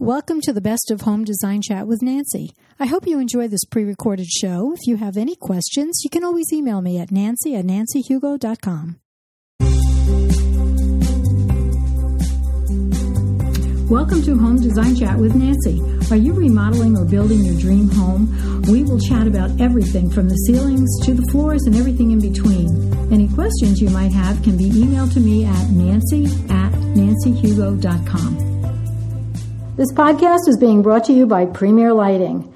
Welcome to the Best of Home Design Chat with Nancy. I hope you enjoy this pre recorded show. If you have any questions, you can always email me at nancy at nancyhugo.com. Welcome to Home Design Chat with Nancy. Are you remodeling or building your dream home? We will chat about everything from the ceilings to the floors and everything in between. Any questions you might have can be emailed to me at nancy at nancyhugo.com. This podcast is being brought to you by Premier Lighting.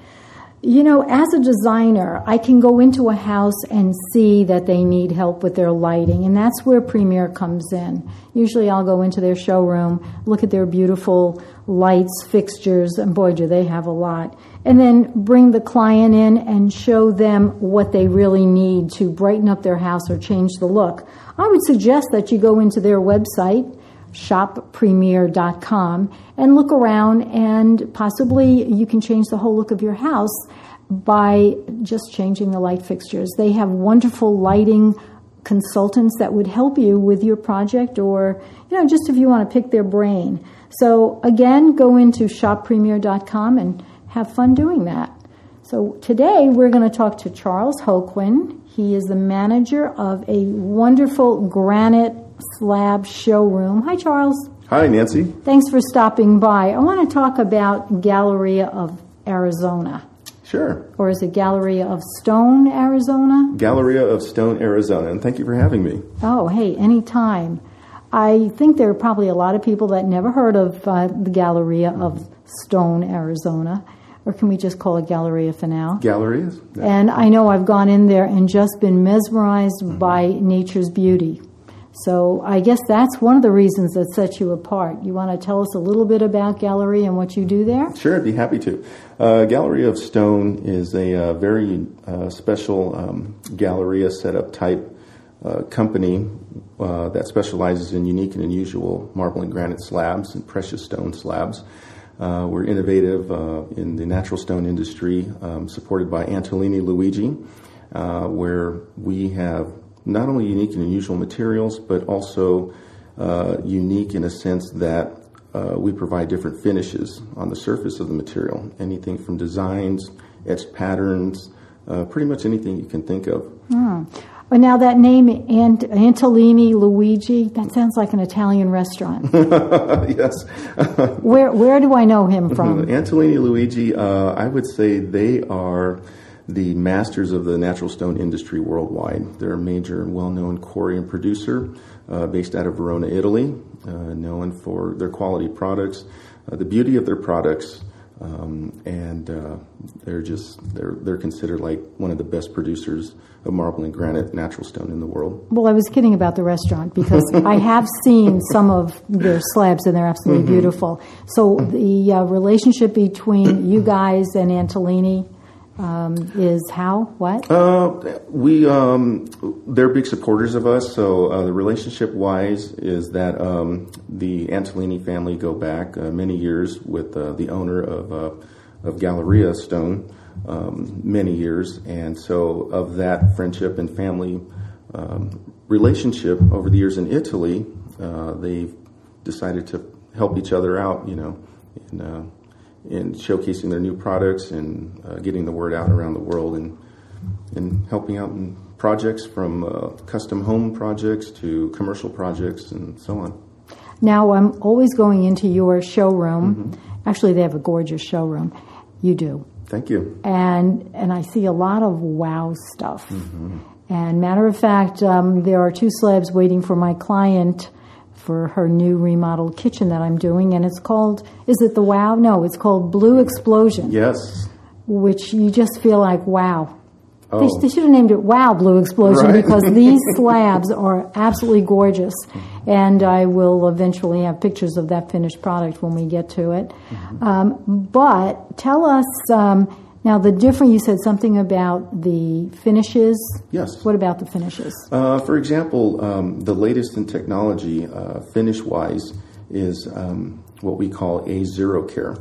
You know, as a designer, I can go into a house and see that they need help with their lighting, and that's where Premier comes in. Usually I'll go into their showroom, look at their beautiful lights, fixtures, and boy, do they have a lot. And then bring the client in and show them what they really need to brighten up their house or change the look. I would suggest that you go into their website shoppremier.com and look around and possibly you can change the whole look of your house by just changing the light fixtures. They have wonderful lighting consultants that would help you with your project or you know just if you want to pick their brain. So again, go into shoppremier.com and have fun doing that. So today we're going to talk to Charles Hoquin. He is the manager of a wonderful granite slab showroom. Hi, Charles. Hi, Nancy. Thanks for stopping by. I want to talk about Galleria of Arizona. Sure. Or is it Galleria of Stone, Arizona? Galleria of Stone, Arizona. And thank you for having me. Oh, hey, anytime. I think there are probably a lot of people that never heard of uh, the Galleria of Stone, Arizona. Or can we just call it Galleria for now? Galleries. And I know I've gone in there and just been mesmerized mm-hmm. by nature's beauty. So I guess that's one of the reasons that sets you apart. You want to tell us a little bit about Gallery and what you do there? Sure, I'd be happy to. Uh, Gallery of Stone is a uh, very uh, special um, Galleria setup type uh, company uh, that specializes in unique and unusual marble and granite slabs and precious stone slabs. Uh, we're innovative in the natural stone industry, um, supported by Antolini Luigi, where we have not only unique and unusual materials, but also uh, unique in a sense that uh, we provide different finishes on the surface of the material. Anything from designs, etched patterns, uh, pretty much anything you can think of. Mm. Well, now that name, Ant- Antonelli Luigi, that sounds like an Italian restaurant. yes. where where do I know him from? Antolini Luigi, uh, I would say they are the masters of the natural stone industry worldwide. They're a major and well known quarry and producer uh, based out of Verona, Italy, uh, known for their quality products, uh, the beauty of their products. Um, and uh, they're just they're they're considered like one of the best producers of marble and granite natural stone in the world. Well, I was kidding about the restaurant because I have seen some of their slabs and they're absolutely mm-hmm. beautiful. So the uh, relationship between you guys and Antonelli um, is how what? Uh, we um, they're big supporters of us. So uh, the relationship wise is that um, the Antolini family go back uh, many years with uh, the owner of uh, of Galleria Stone, um, many years, and so of that friendship and family um, relationship over the years in Italy, uh, they've decided to help each other out. You know. And, in showcasing their new products and uh, getting the word out around the world and and helping out in projects from uh, custom home projects to commercial projects and so on. Now I'm always going into your showroom. Mm-hmm. Actually, they have a gorgeous showroom. You do. Thank you. And and I see a lot of wow stuff. Mm-hmm. And matter of fact, um, there are two slabs waiting for my client for her new remodeled kitchen that I'm doing, and it's called, is it the Wow? No, it's called Blue Explosion. Yes. Which you just feel like, wow. Oh. They, they, should have named it Wow Blue Explosion right. because these slabs are absolutely gorgeous. And I will eventually have pictures of that finished product when we get to it. Mm-hmm. Um, but tell us. Um, now, the different, you said something about the finishes. Yes. What about the finishes? Uh, for example, um, the latest in technology, uh, finish wise, is um, what we call a zero care.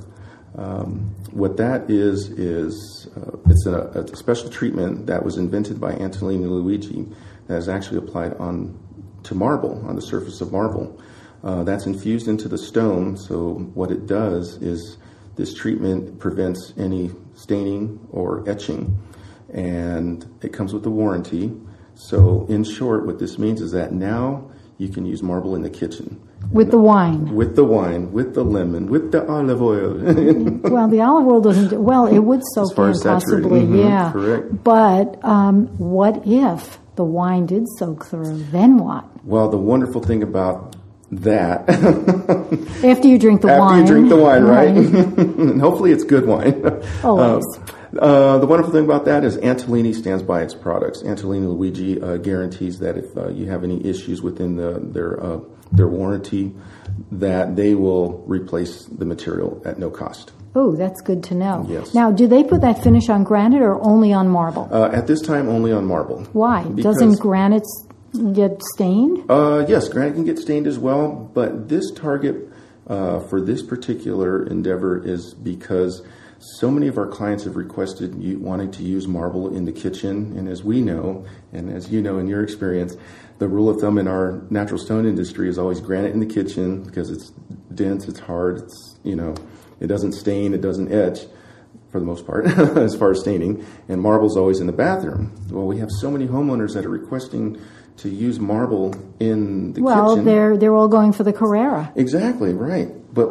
Um, what that is, is uh, it's a, a, special treatment that was invented by Antolini Luigi that is actually applied on to marble, on the surface of marble. Uh, that's infused into the stone, so what it does is this treatment prevents any staining or etching, and it comes with a warranty. So, in short, what this means is that now you can use marble in the kitchen with the wine. with the wine, with the lemon, with the olive oil. Well, the olive oil doesn't. Do, well, it would soak far in possibly, mhm, yeah. correct. But um, what if the wine did soak through? Then what? well, the wonderful thing about that, After you drink the after wine, After you drink the wine, right? and hopefully it's good wine. Always. Uh, the wonderful thing about that is Antolini stands by its products. Antolini Luigi uh, guarantees that if uh, you have any issues within the, their uh, their warranty, that they will replace the material at no cost. Oh, that's good to know. Yes. Now, do they put that finish on granite or only on marble? Uh, at this time, only on marble. Why? because- Doesn't granite get stained? Uh, yes, granite can get stained as well, but this target uh, for this particular endeavor is because so many of our clients have requested you, wanting to use marble in the kitchen, and as we know, and as you know in your experience, the rule of thumb in our natural stone industry is always granite in the kitchen because it's dense, it's hard, it's you know, it doesn't stain, it doesn't etch for the most part, as far as staining, and marble's always in the bathroom. Well, we have so many homeowners that are requesting to use marble in the Well, kitchen. Well, they're they're all going for the Carrara. Exactly, right. But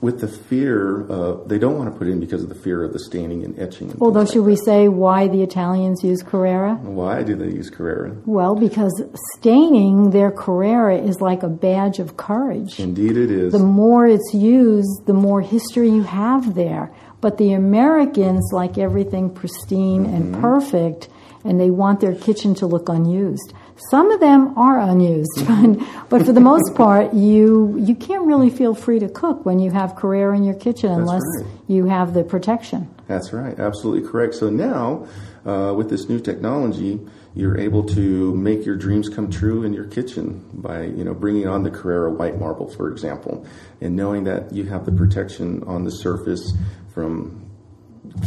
with the fear, uh, they don't want to put in because of the fear of the staining and etching. And Although, should we say why the Italians use Carrara? Why do they use Carrara? Well, because staining their Carrara is like a badge of courage. Indeed, it is. The more it's used, the more history you have there. But the Americans like everything pristine Mm-hmm. and perfect, and they want their kitchen to look unused. Some of them are unused, but, but for the most part, you you can't really feel free to cook when you have Carrara in your kitchen unless right. you have the protection. That's right, absolutely correct. So now, uh, with this new technology, you're able to make your dreams come true in your kitchen by you know bringing on the Carrara white marble, for example, and knowing that you have the protection on the surface from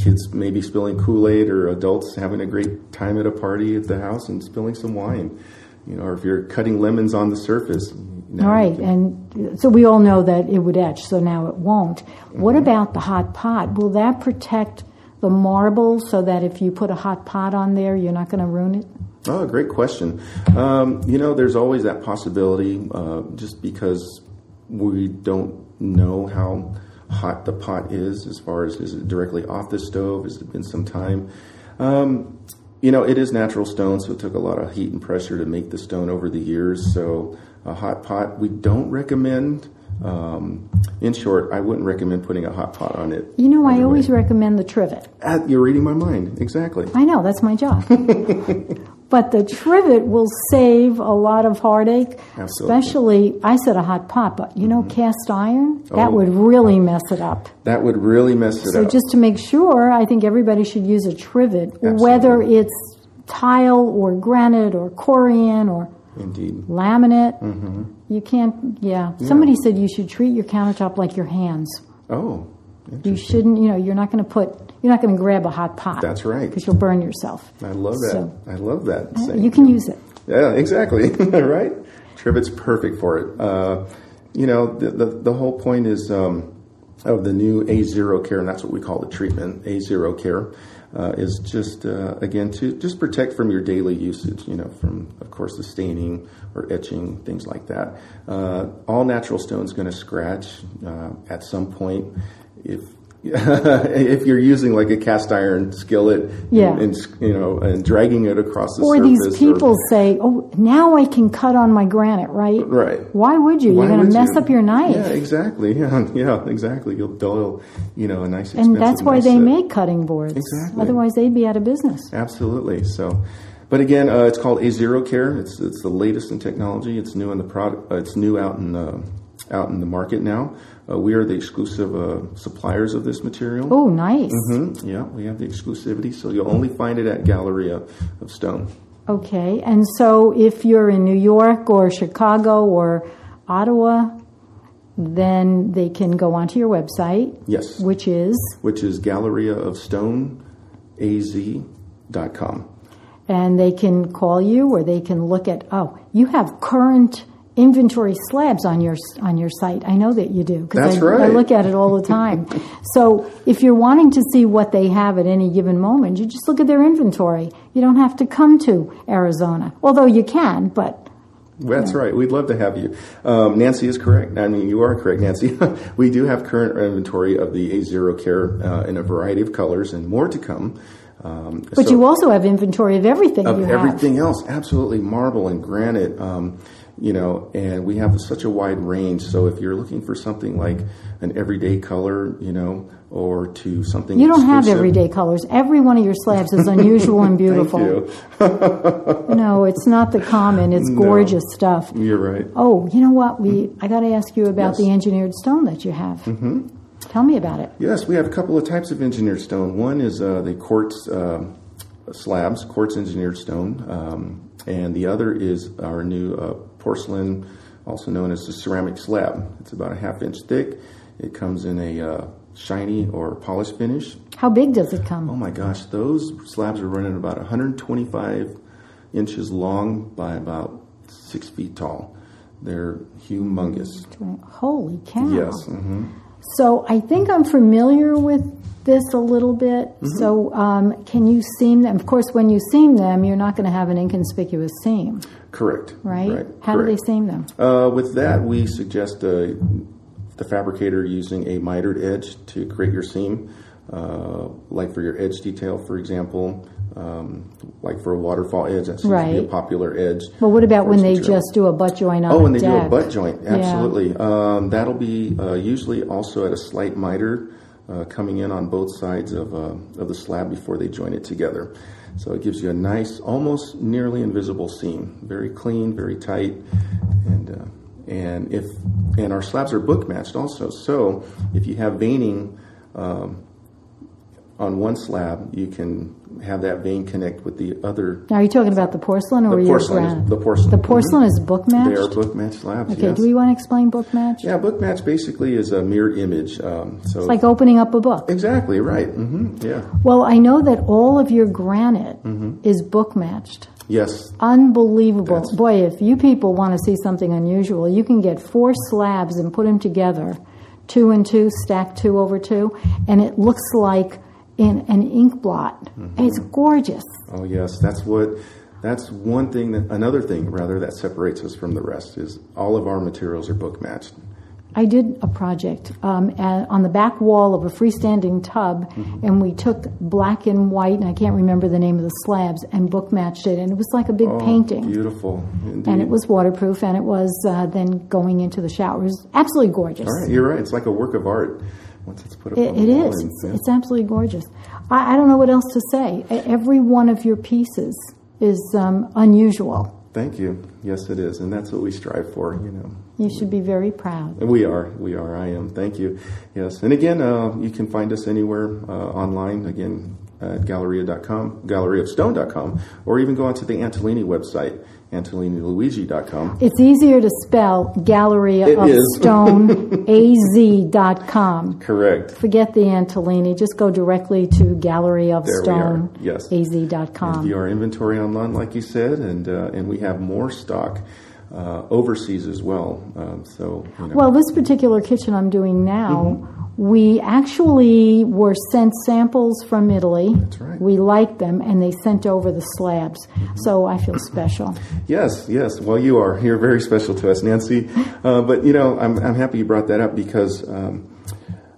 kids maybe spilling Kool-Aid or adults having a great time at a party at the house and spilling some wine. You know, or if you're cutting lemons on the surface. All right, can- and so we all know that it would etch, so now it won't. What Mm-hmm. about the hot pot? Will that protect the marble so that if you put a hot pot on there, you're not going to ruin it? Oh, great question. Um, you know, there's always that possibility, uh, just because we don't know how hot the pot is, as far as is it directly off the stove? Has it been some time? Um, you know, it is natural stone, so it took a lot of heat and pressure to make the stone over the years. So, a hot pot, we don't recommend. Um, in short, I wouldn't recommend putting a hot pot on it. You know, I always recommend the trivet. Ah, you're reading my mind, exactly. I know, that's my job. but the trivet will save a lot of heartache, Absolutely. especially, I said a hot pot, but you know, cast iron? That Oh. would really mess it up. That would really mess it So up. So just to make sure, I think everybody should use a trivet, whether it's tile or granite or corian or Indeed. laminate. Mm-hmm. You can't. Yeah. Somebody said you should treat your countertop like your hands. Oh, You shouldn't. You know, you're not going to put. You're not going to grab a hot pot. That's right. Because you'll burn yourself. I love that. So- I love that. saying. You can use it. Yeah, exactly. right? Trivet's perfect for it. Uh, you know, the, the, the whole point is um, of the new A0 care, and that's what we call the treatment, A0 care, uh, is just, uh, again, to just protect from your daily usage, you know, from, of course, the staining or etching, things like that. Uh, all natural stone's going to scratch uh, at some point if if you're using like a cast iron skillet Yeah. and, and, you know and dragging it across the Or these people say, "Oh, now I can cut on my granite." Right. Right. Why would you? Why you're going to mess you? up your knife. Yeah, exactly. Yeah, yeah, exactly. You'll dull, you know, a nice. and that's why they set. make cutting boards. Exactly. Otherwise, they'd be out of business. Absolutely. So, but again, uh, it's called A Zero Care. It's it's the latest in technology. It's new in the product. Uh, it's new out in uh, out in the market now. Uh, we are the exclusive uh, suppliers of this material. Oh, nice. Mm-hmm. Yeah, we have the exclusivity, so you'll only find it at Galleria of Stone. Okay, and so if you're in New York or Chicago or Ottawa, then they can go onto your website, Yes, which is, which is Galleria of Stone galleriaofstoneaz.com. and they can call you or they can look at, oh, you have current inventory slabs on your on your site. I know that you do because I, I look at it all the time. so if you're wanting to see what they have at any given moment, you just look at their inventory. You don't have to come to Arizona, although you can. But That's right. We'd love to have you. Um, Nancy is correct. I mean, you are correct, Nancy. we do have current inventory of the A0 Care uh, in a variety of colors and more to come. Um, but so- you also have inventory of everything of you have. everything else, absolutely marble and granite. Um, you know, and we have such a wide range. So if you're looking for something like an everyday color, you know, or to something You don't have everyday colors. Every one of your slabs is unusual and beautiful. Thank you. No, it's not the common. It's No. gorgeous stuff. You're right. Oh, you know what? We I got to ask you about Yes. the engineered stone that you have. Mm-hmm. Tell me about it. Yes, we have a couple of types of engineered stone. One is uh, the quartz uh, slabs, quartz engineered stone, um, and the other is our new uh, porcelain, also known as the ceramic slab. It's about a half inch thick. It comes in a uh, shiny or polished finish. How big does it come? Oh my gosh, those slabs are running about 125 inches long by about six feet tall. They're humongous. Holy cow! Yes. hmm So I think I'm familiar with this a little bit. Mm-hmm. So um, can you seam them? Of course, when you seam them, you're not going to have an inconspicuous seam, Correct. right? How do they seam them? Uh, with that, we suggest uh, the fabricator using a mitered edge to create your seam, uh, like for your edge detail, for example, um, like for a waterfall edge. That seems to be a popular edge. But what about when they material. just do a butt joint on Oh, when they do a butt joint, Yeah. absolutely. Um, that'll be uh, usually also at a slight miter uh, coming in on both sides of, uh, of the slab before they join it together. So it gives you a nice, almost nearly invisible seam. Very clean, very tight, and uh, and if and our slabs are book matched also. So if you have veining um, on one slab, you can have that vein connect with the other. Now, are you talking about the porcelain or The your porcelain is- the porcelain. The porcelain is book matched. They are book matched slabs. Okay, yes. do we want to explain book match? Yeah, book match basically is a mirror image. Um, so It's like opening up a book. exactly right. hmm Yeah. Well, I know that all of your granite Mm-hmm. is book matched. Yes. Unbelievable. That's- Boy, if you people want to see something unusual, you can get four slabs and put them together, two and two, stack two over two, and it looks like in an ink blot. Mm-hmm. It's gorgeous. Oh yes. That's what. That's one thing that another thing rather that separates us from the rest is all of our materials are book matched. I did a project um, at, on the back wall of a freestanding tub, Mm-hmm. and we took black and white, and I can't remember the name of the slabs, and book matched it, and it was like a big Oh, painting. Beautiful. Indeed. And it was waterproof, and it was uh, then going into the shower. It was absolutely gorgeous. All right. You're right. It's like a work of art once it's put up It, on it the is. and- It's, absolutely gorgeous. I, I don't know what else to say. Every one of your pieces is um, unusual. Thank you. Yes, it is, and that's what we strive for. You know. You should be very proud. We are. We are. I am. Thank you. Yes. And again, uh, you can find us anywhere uh, online, again, at galleria.com, galleryofstone.com, or even go onto the Antolini website, antoliniluigi.com. It's easier to spell Galleria It of is. Stone, az.com. Correct. Forget the Antolini. Just go directly to Gallery of There we Stone. Yes. az.com. View our inventory online, like you said, and uh, and we have more stock uh, overseas as well. Um, so, you know. Well, this particular kitchen I'm doing now, Mm-hmm. we actually were sent samples from Italy. That's right. Mm-hmm. We liked them, and they sent over the slabs. So I feel special. Yes, yes. Well, you are. You're very special to us, Nancy. Uh, but you know, I'm I'm happy you brought that up because um,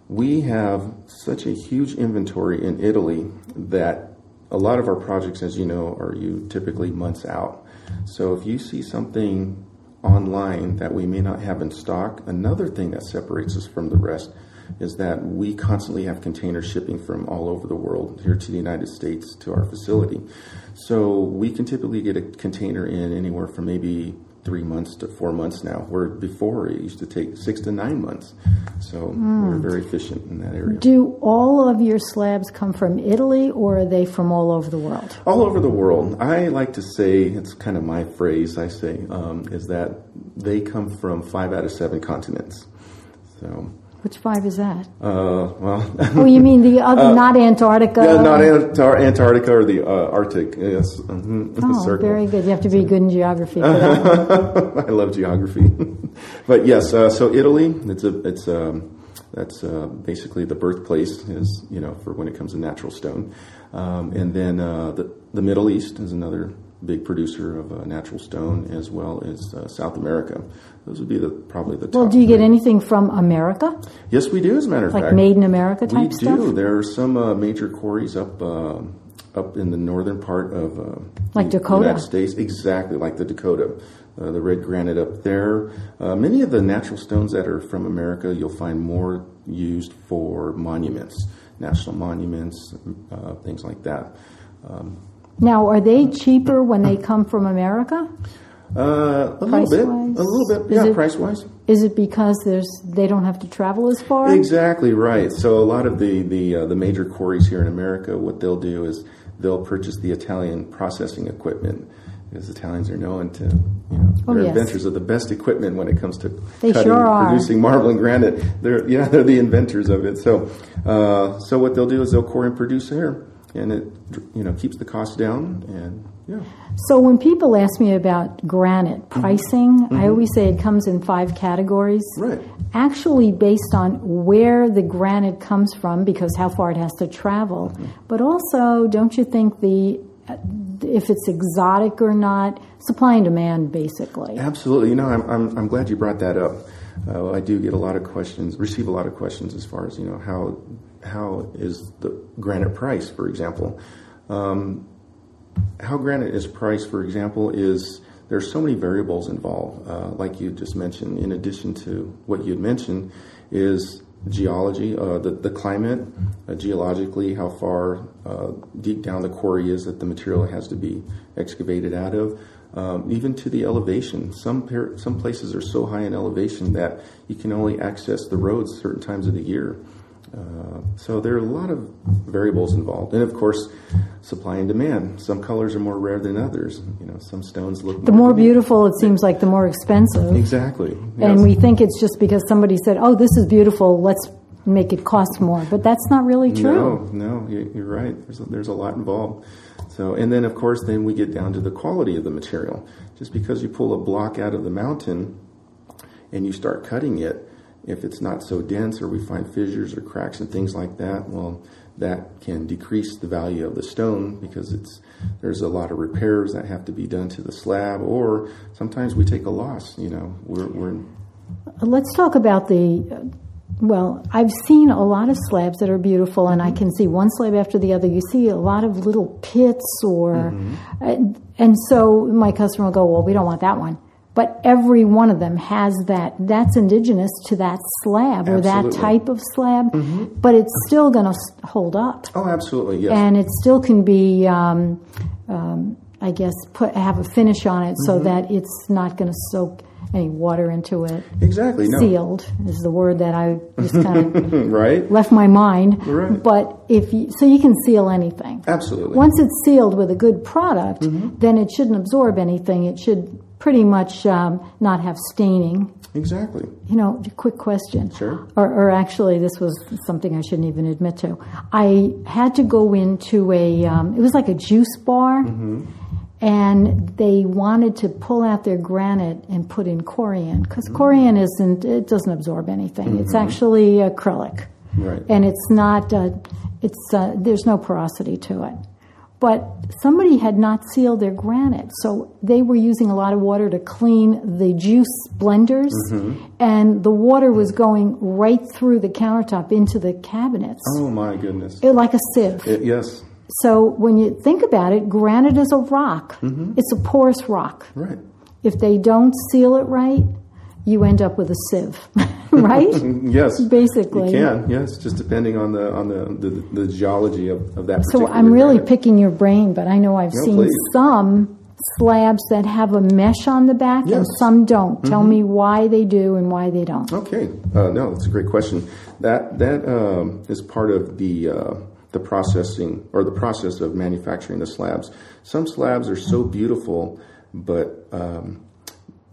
we have such a huge inventory in Italy that a lot of our projects, as you know, are you typically months out. So if you see something online that we may not have in stock, another thing that separates us from the rest is that we constantly have container shipping from all over the world here to the United States to our facility. So we can typically get a container in anywhere from maybe three months to four months now, where before it used to take six to nine months. So we're very efficient in that area. Do all of your slabs come from Italy, or are they from all over the world? All over the world. I like to say, it's kind of my phrase I say, um, is that they come from five out of seven continents. So, Which five is that? uh, well, oh, you mean the other, not Antarctica? Yeah, not Antar- Antarctica or the uh, Arctic. Yes. Mm-hmm. Oh, very good. You have to be good in geography for that. I love geography, but yes. Uh, so Italy, it's a it's um, that's uh, basically the birthplace is you know for when it comes to natural stone, um, and then uh, the the Middle East is another big producer of uh, natural stone, as well as uh, South America. Those would be the probably the top. Well, do you get anything from America? Yes, we do. As a matter of Like fact, made in America type we type do. stuff? There are some uh, major quarries up uh, up in the northern part of uh, Like the Dakota? United States. Exactly like the Dakota, uh, the red granite up there. Uh, many of the natural stones that are from America, you'll find more used for monuments, national monuments, uh, things like that. Now, are they cheaper when they come from America? Uh, a little bit, Price-wise? a little bit, Is yeah, it- price wise. Is it because there's they don't have to travel as far? Exactly right. So a lot of the the uh, the major quarries here in America, what they'll do is they'll purchase the Italian processing equipment because Italians are known to you know Oh, they're yes. inventors of the best equipment when it comes to They cutting, sure producing marble and granite. They're yeah they're the inventors of it. So uh, so what they'll do is they'll core and produce here, and it you know keeps the cost down and yeah. So when people ask me about granite Mm-hmm. pricing, I always say it comes in five categories. Right. Actually, based on where the granite comes from, because how far it has to travel, Mm-hmm. but also, don't you think the if it's exotic or not, supply and demand, basically. Absolutely. You know, I'm, I'm, I'm glad you brought that up. Uh, I do get a lot of questions, receive a lot of questions as far as, you know, how, how is the granite price, for example. Um, how granite is priced, for example, is there's so many variables involved. Uh, like you just mentioned, in addition to what you had mentioned, is geology, uh, the, the climate, uh, geologically, how far uh, deep down the quarry is that the material has to be excavated out of, um, even to the elevation. Some par- some places are so high in elevation that you can only access the roads certain times of the year. Uh, so there are a lot of variables involved, and of course, supply and demand. Some colors are more rare than others. You know, some stones look The more beautiful it seems like, the more expensive. Exactly. And we think it's just because somebody said, "Oh, this is beautiful. Let's make it cost more." But that's not really true. No, no, you- you're right. There's a, there's a lot involved. So, and then of course, then we get down to the quality of the material. Just because you pull a block out of the mountain and you start cutting it, if it's not so dense or we find fissures or cracks and things like that, well, that can decrease the value of the stone because it's there's a lot of repairs that have to be done to the slab, or sometimes we take a loss. You know, we're, we're Let's talk about the. Well, I've seen a lot of slabs that are beautiful, and I can see one slab after the other. You see a lot of little pits, or and, and so my customer will go, "Well, we don't want that one." But every one of them has that. That's indigenous to that slab or that type of slab, but it's still going to hold up. oh, absolutely yes. and it still can be, um, um, I guess, put have a finish on it so that it's not going to soak any water into it. exactly. No. Sealed is the word that I just kind of Right. left my mind. Right. But if you, so, you can seal anything. Absolutely. Once it's sealed with a good product, Mm-hmm. then it shouldn't absorb anything. It should pretty much um, not have staining. Exactly. You know, quick question. Sure. Or, or actually, this was something I shouldn't even admit to. I had to go into a, um, it was like a juice bar, and they wanted to pull out their granite and put in corian because corian isn't, it doesn't absorb anything. It's actually acrylic, Right. and it's not, uh, it's uh, there's no porosity to it. But somebody had not sealed their granite, so they were using a lot of water to clean the juice blenders, and the water was going right through the countertop into the cabinets, Oh my goodness. It- like a sieve. It- yes. So when you think about it, granite is a rock. It's a porous rock. Right. If they don't seal it right, you end up with a sieve, right? Yes. Basically. You can. Yes. Just depending on the on the the, the geology of, of that. So I'm really granite. picking your brain, but I know I've No, seen please. some slabs that have a mesh on the back and Yes. Mm-hmm. some don't. Tell me why they do and why they don't. Okay. Uh, no, that's a great question. That that um, is part of the uh, the processing or the process of manufacturing the slabs. Some slabs are so beautiful, but um,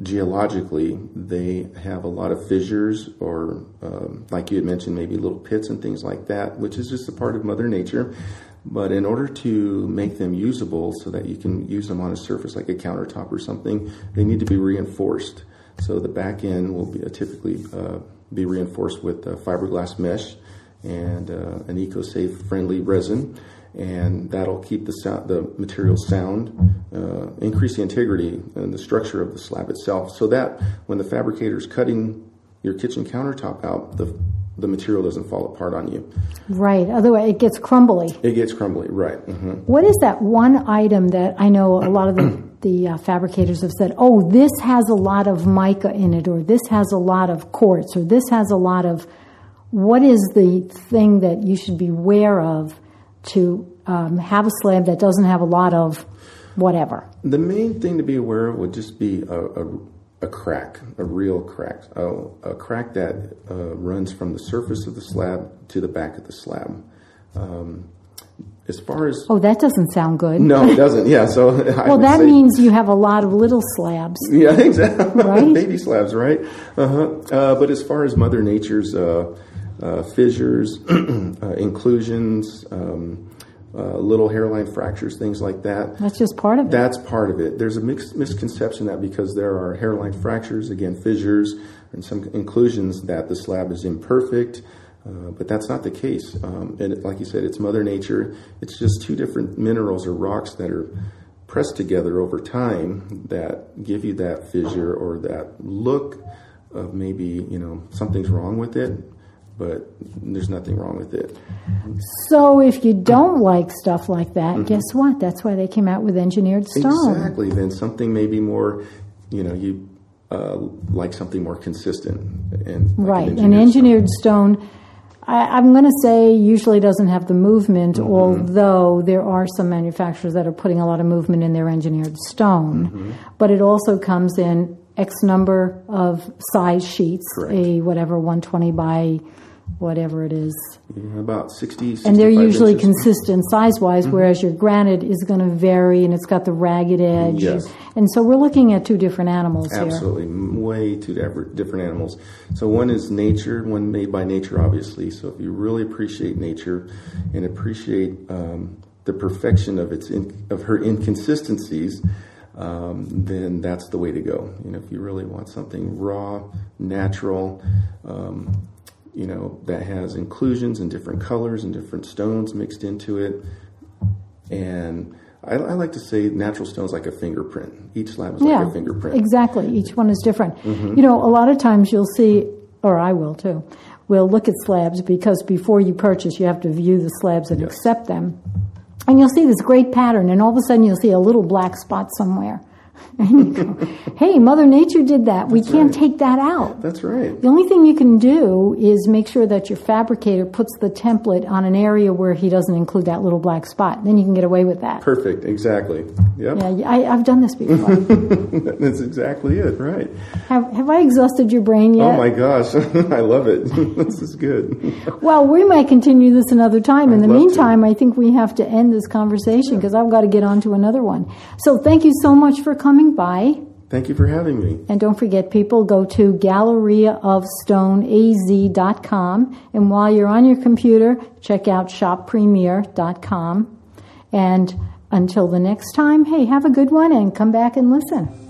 geologically, they have a lot of fissures, or um, like you had mentioned, maybe little pits and things like that, which is just a part of Mother Nature. But in order to make them usable so that you can use them on a surface like a countertop or something, they need to be reinforced. So the back end will be uh, typically uh, be reinforced with fiberglass mesh and uh, an eco-safe friendly resin and that'll keep the sound, the material sound, uh, increase the integrity and the structure of the slab itself, so that when the fabricator is cutting your kitchen countertop out, the the material doesn't fall apart on you. Right. Otherwise, it gets crumbly. It gets crumbly. Right. Mm-hmm. What is that one item that I know a lot of the the uh, fabricators have said, "Oh, this has a lot of mica in it, or this has a lot of quartz, or this has a lot of." What is the thing that you should be aware of to um, have a slab that doesn't have a lot of whatever? The main thing to be aware of would just be a, a, a crack, a real crack, a, a crack that uh, runs from the surface of the slab to the back of the slab. Um, as far as oh, that doesn't sound good. No, it doesn't. Yeah, so well, that say, means you have a lot of little slabs. Yeah, exactly. Right, baby slabs, right? Uh-huh. Uh, but as far as Mother Nature's uh, uh, fissures, uh, inclusions, um, uh, little hairline fractures, things like that. That's just part of it. That's part of it. There's a mixed misconception that because there are hairline fractures, again, fissures, and some inclusions, that the slab is imperfect. Uh, but that's not the case. Um, and it, like you said, it's Mother Nature. It's just two different minerals or rocks that are pressed together over time that give you that fissure or that look of maybe you know something's wrong with it but there's nothing wrong with it. So if you don't like stuff like that, mm-hmm. guess what? That's why they came out with engineered stone. Exactly. Then something maybe more, you know, you uh, like something more consistent and like right. An engineered, engineered stone. stone I, am going to say usually doesn't have the movement, mm-hmm. although there are some manufacturers that are putting a lot of movement in their engineered stone. Mm-hmm. But it also comes in X number of size sheets, Correct. a whatever 120 by whatever it is. Yeah, about 60, And they're usually inches. consistent size wise, mm-hmm. whereas your granite is going to vary and it's got the ragged edge. Yes. And so we're looking at two different animals Absolutely. here. Way two different animals. So one is nature, one made by nature, obviously. So if you really appreciate nature and appreciate um, the perfection of its in, of her inconsistencies, um, then that's the way to go. You know, if you really want something raw, natural, um, you know, that has inclusions and different colors and different stones mixed into it. And I, I like to say natural stones like a fingerprint. Each slab is yeah, like a fingerprint. Exactly. Each one is different. Mm-hmm. You know, a lot of times you'll see, or I will too, we'll look at slabs because before you purchase, you have to view the slabs and yes. accept them. And you'll see this great pattern, and all of a sudden you'll see a little black spot somewhere. And you go, hey, Mother Nature did that. we can't right. take that out. That's right. The only thing you can do is make sure that your fabricator puts the template on an area where he doesn't include that little black spot. Then you can get away with that. Perfect. Exactly. Yep. Yeah, I, have done this before. That's exactly it. Right. Have, have I exhausted your brain yet? Oh my gosh, I love it. this is good. well, we might continue this another time. In I'd the meantime, to. I think we have to end this conversation because yeah. I've got to get on to another one. So thank you so much for coming coming by. Thank you for having me. And don't forget, people, go to galleryofstoneaz.com. And while you're on your computer, check out shoppremier.com. And until the next time, hey, have a good one and come back and listen.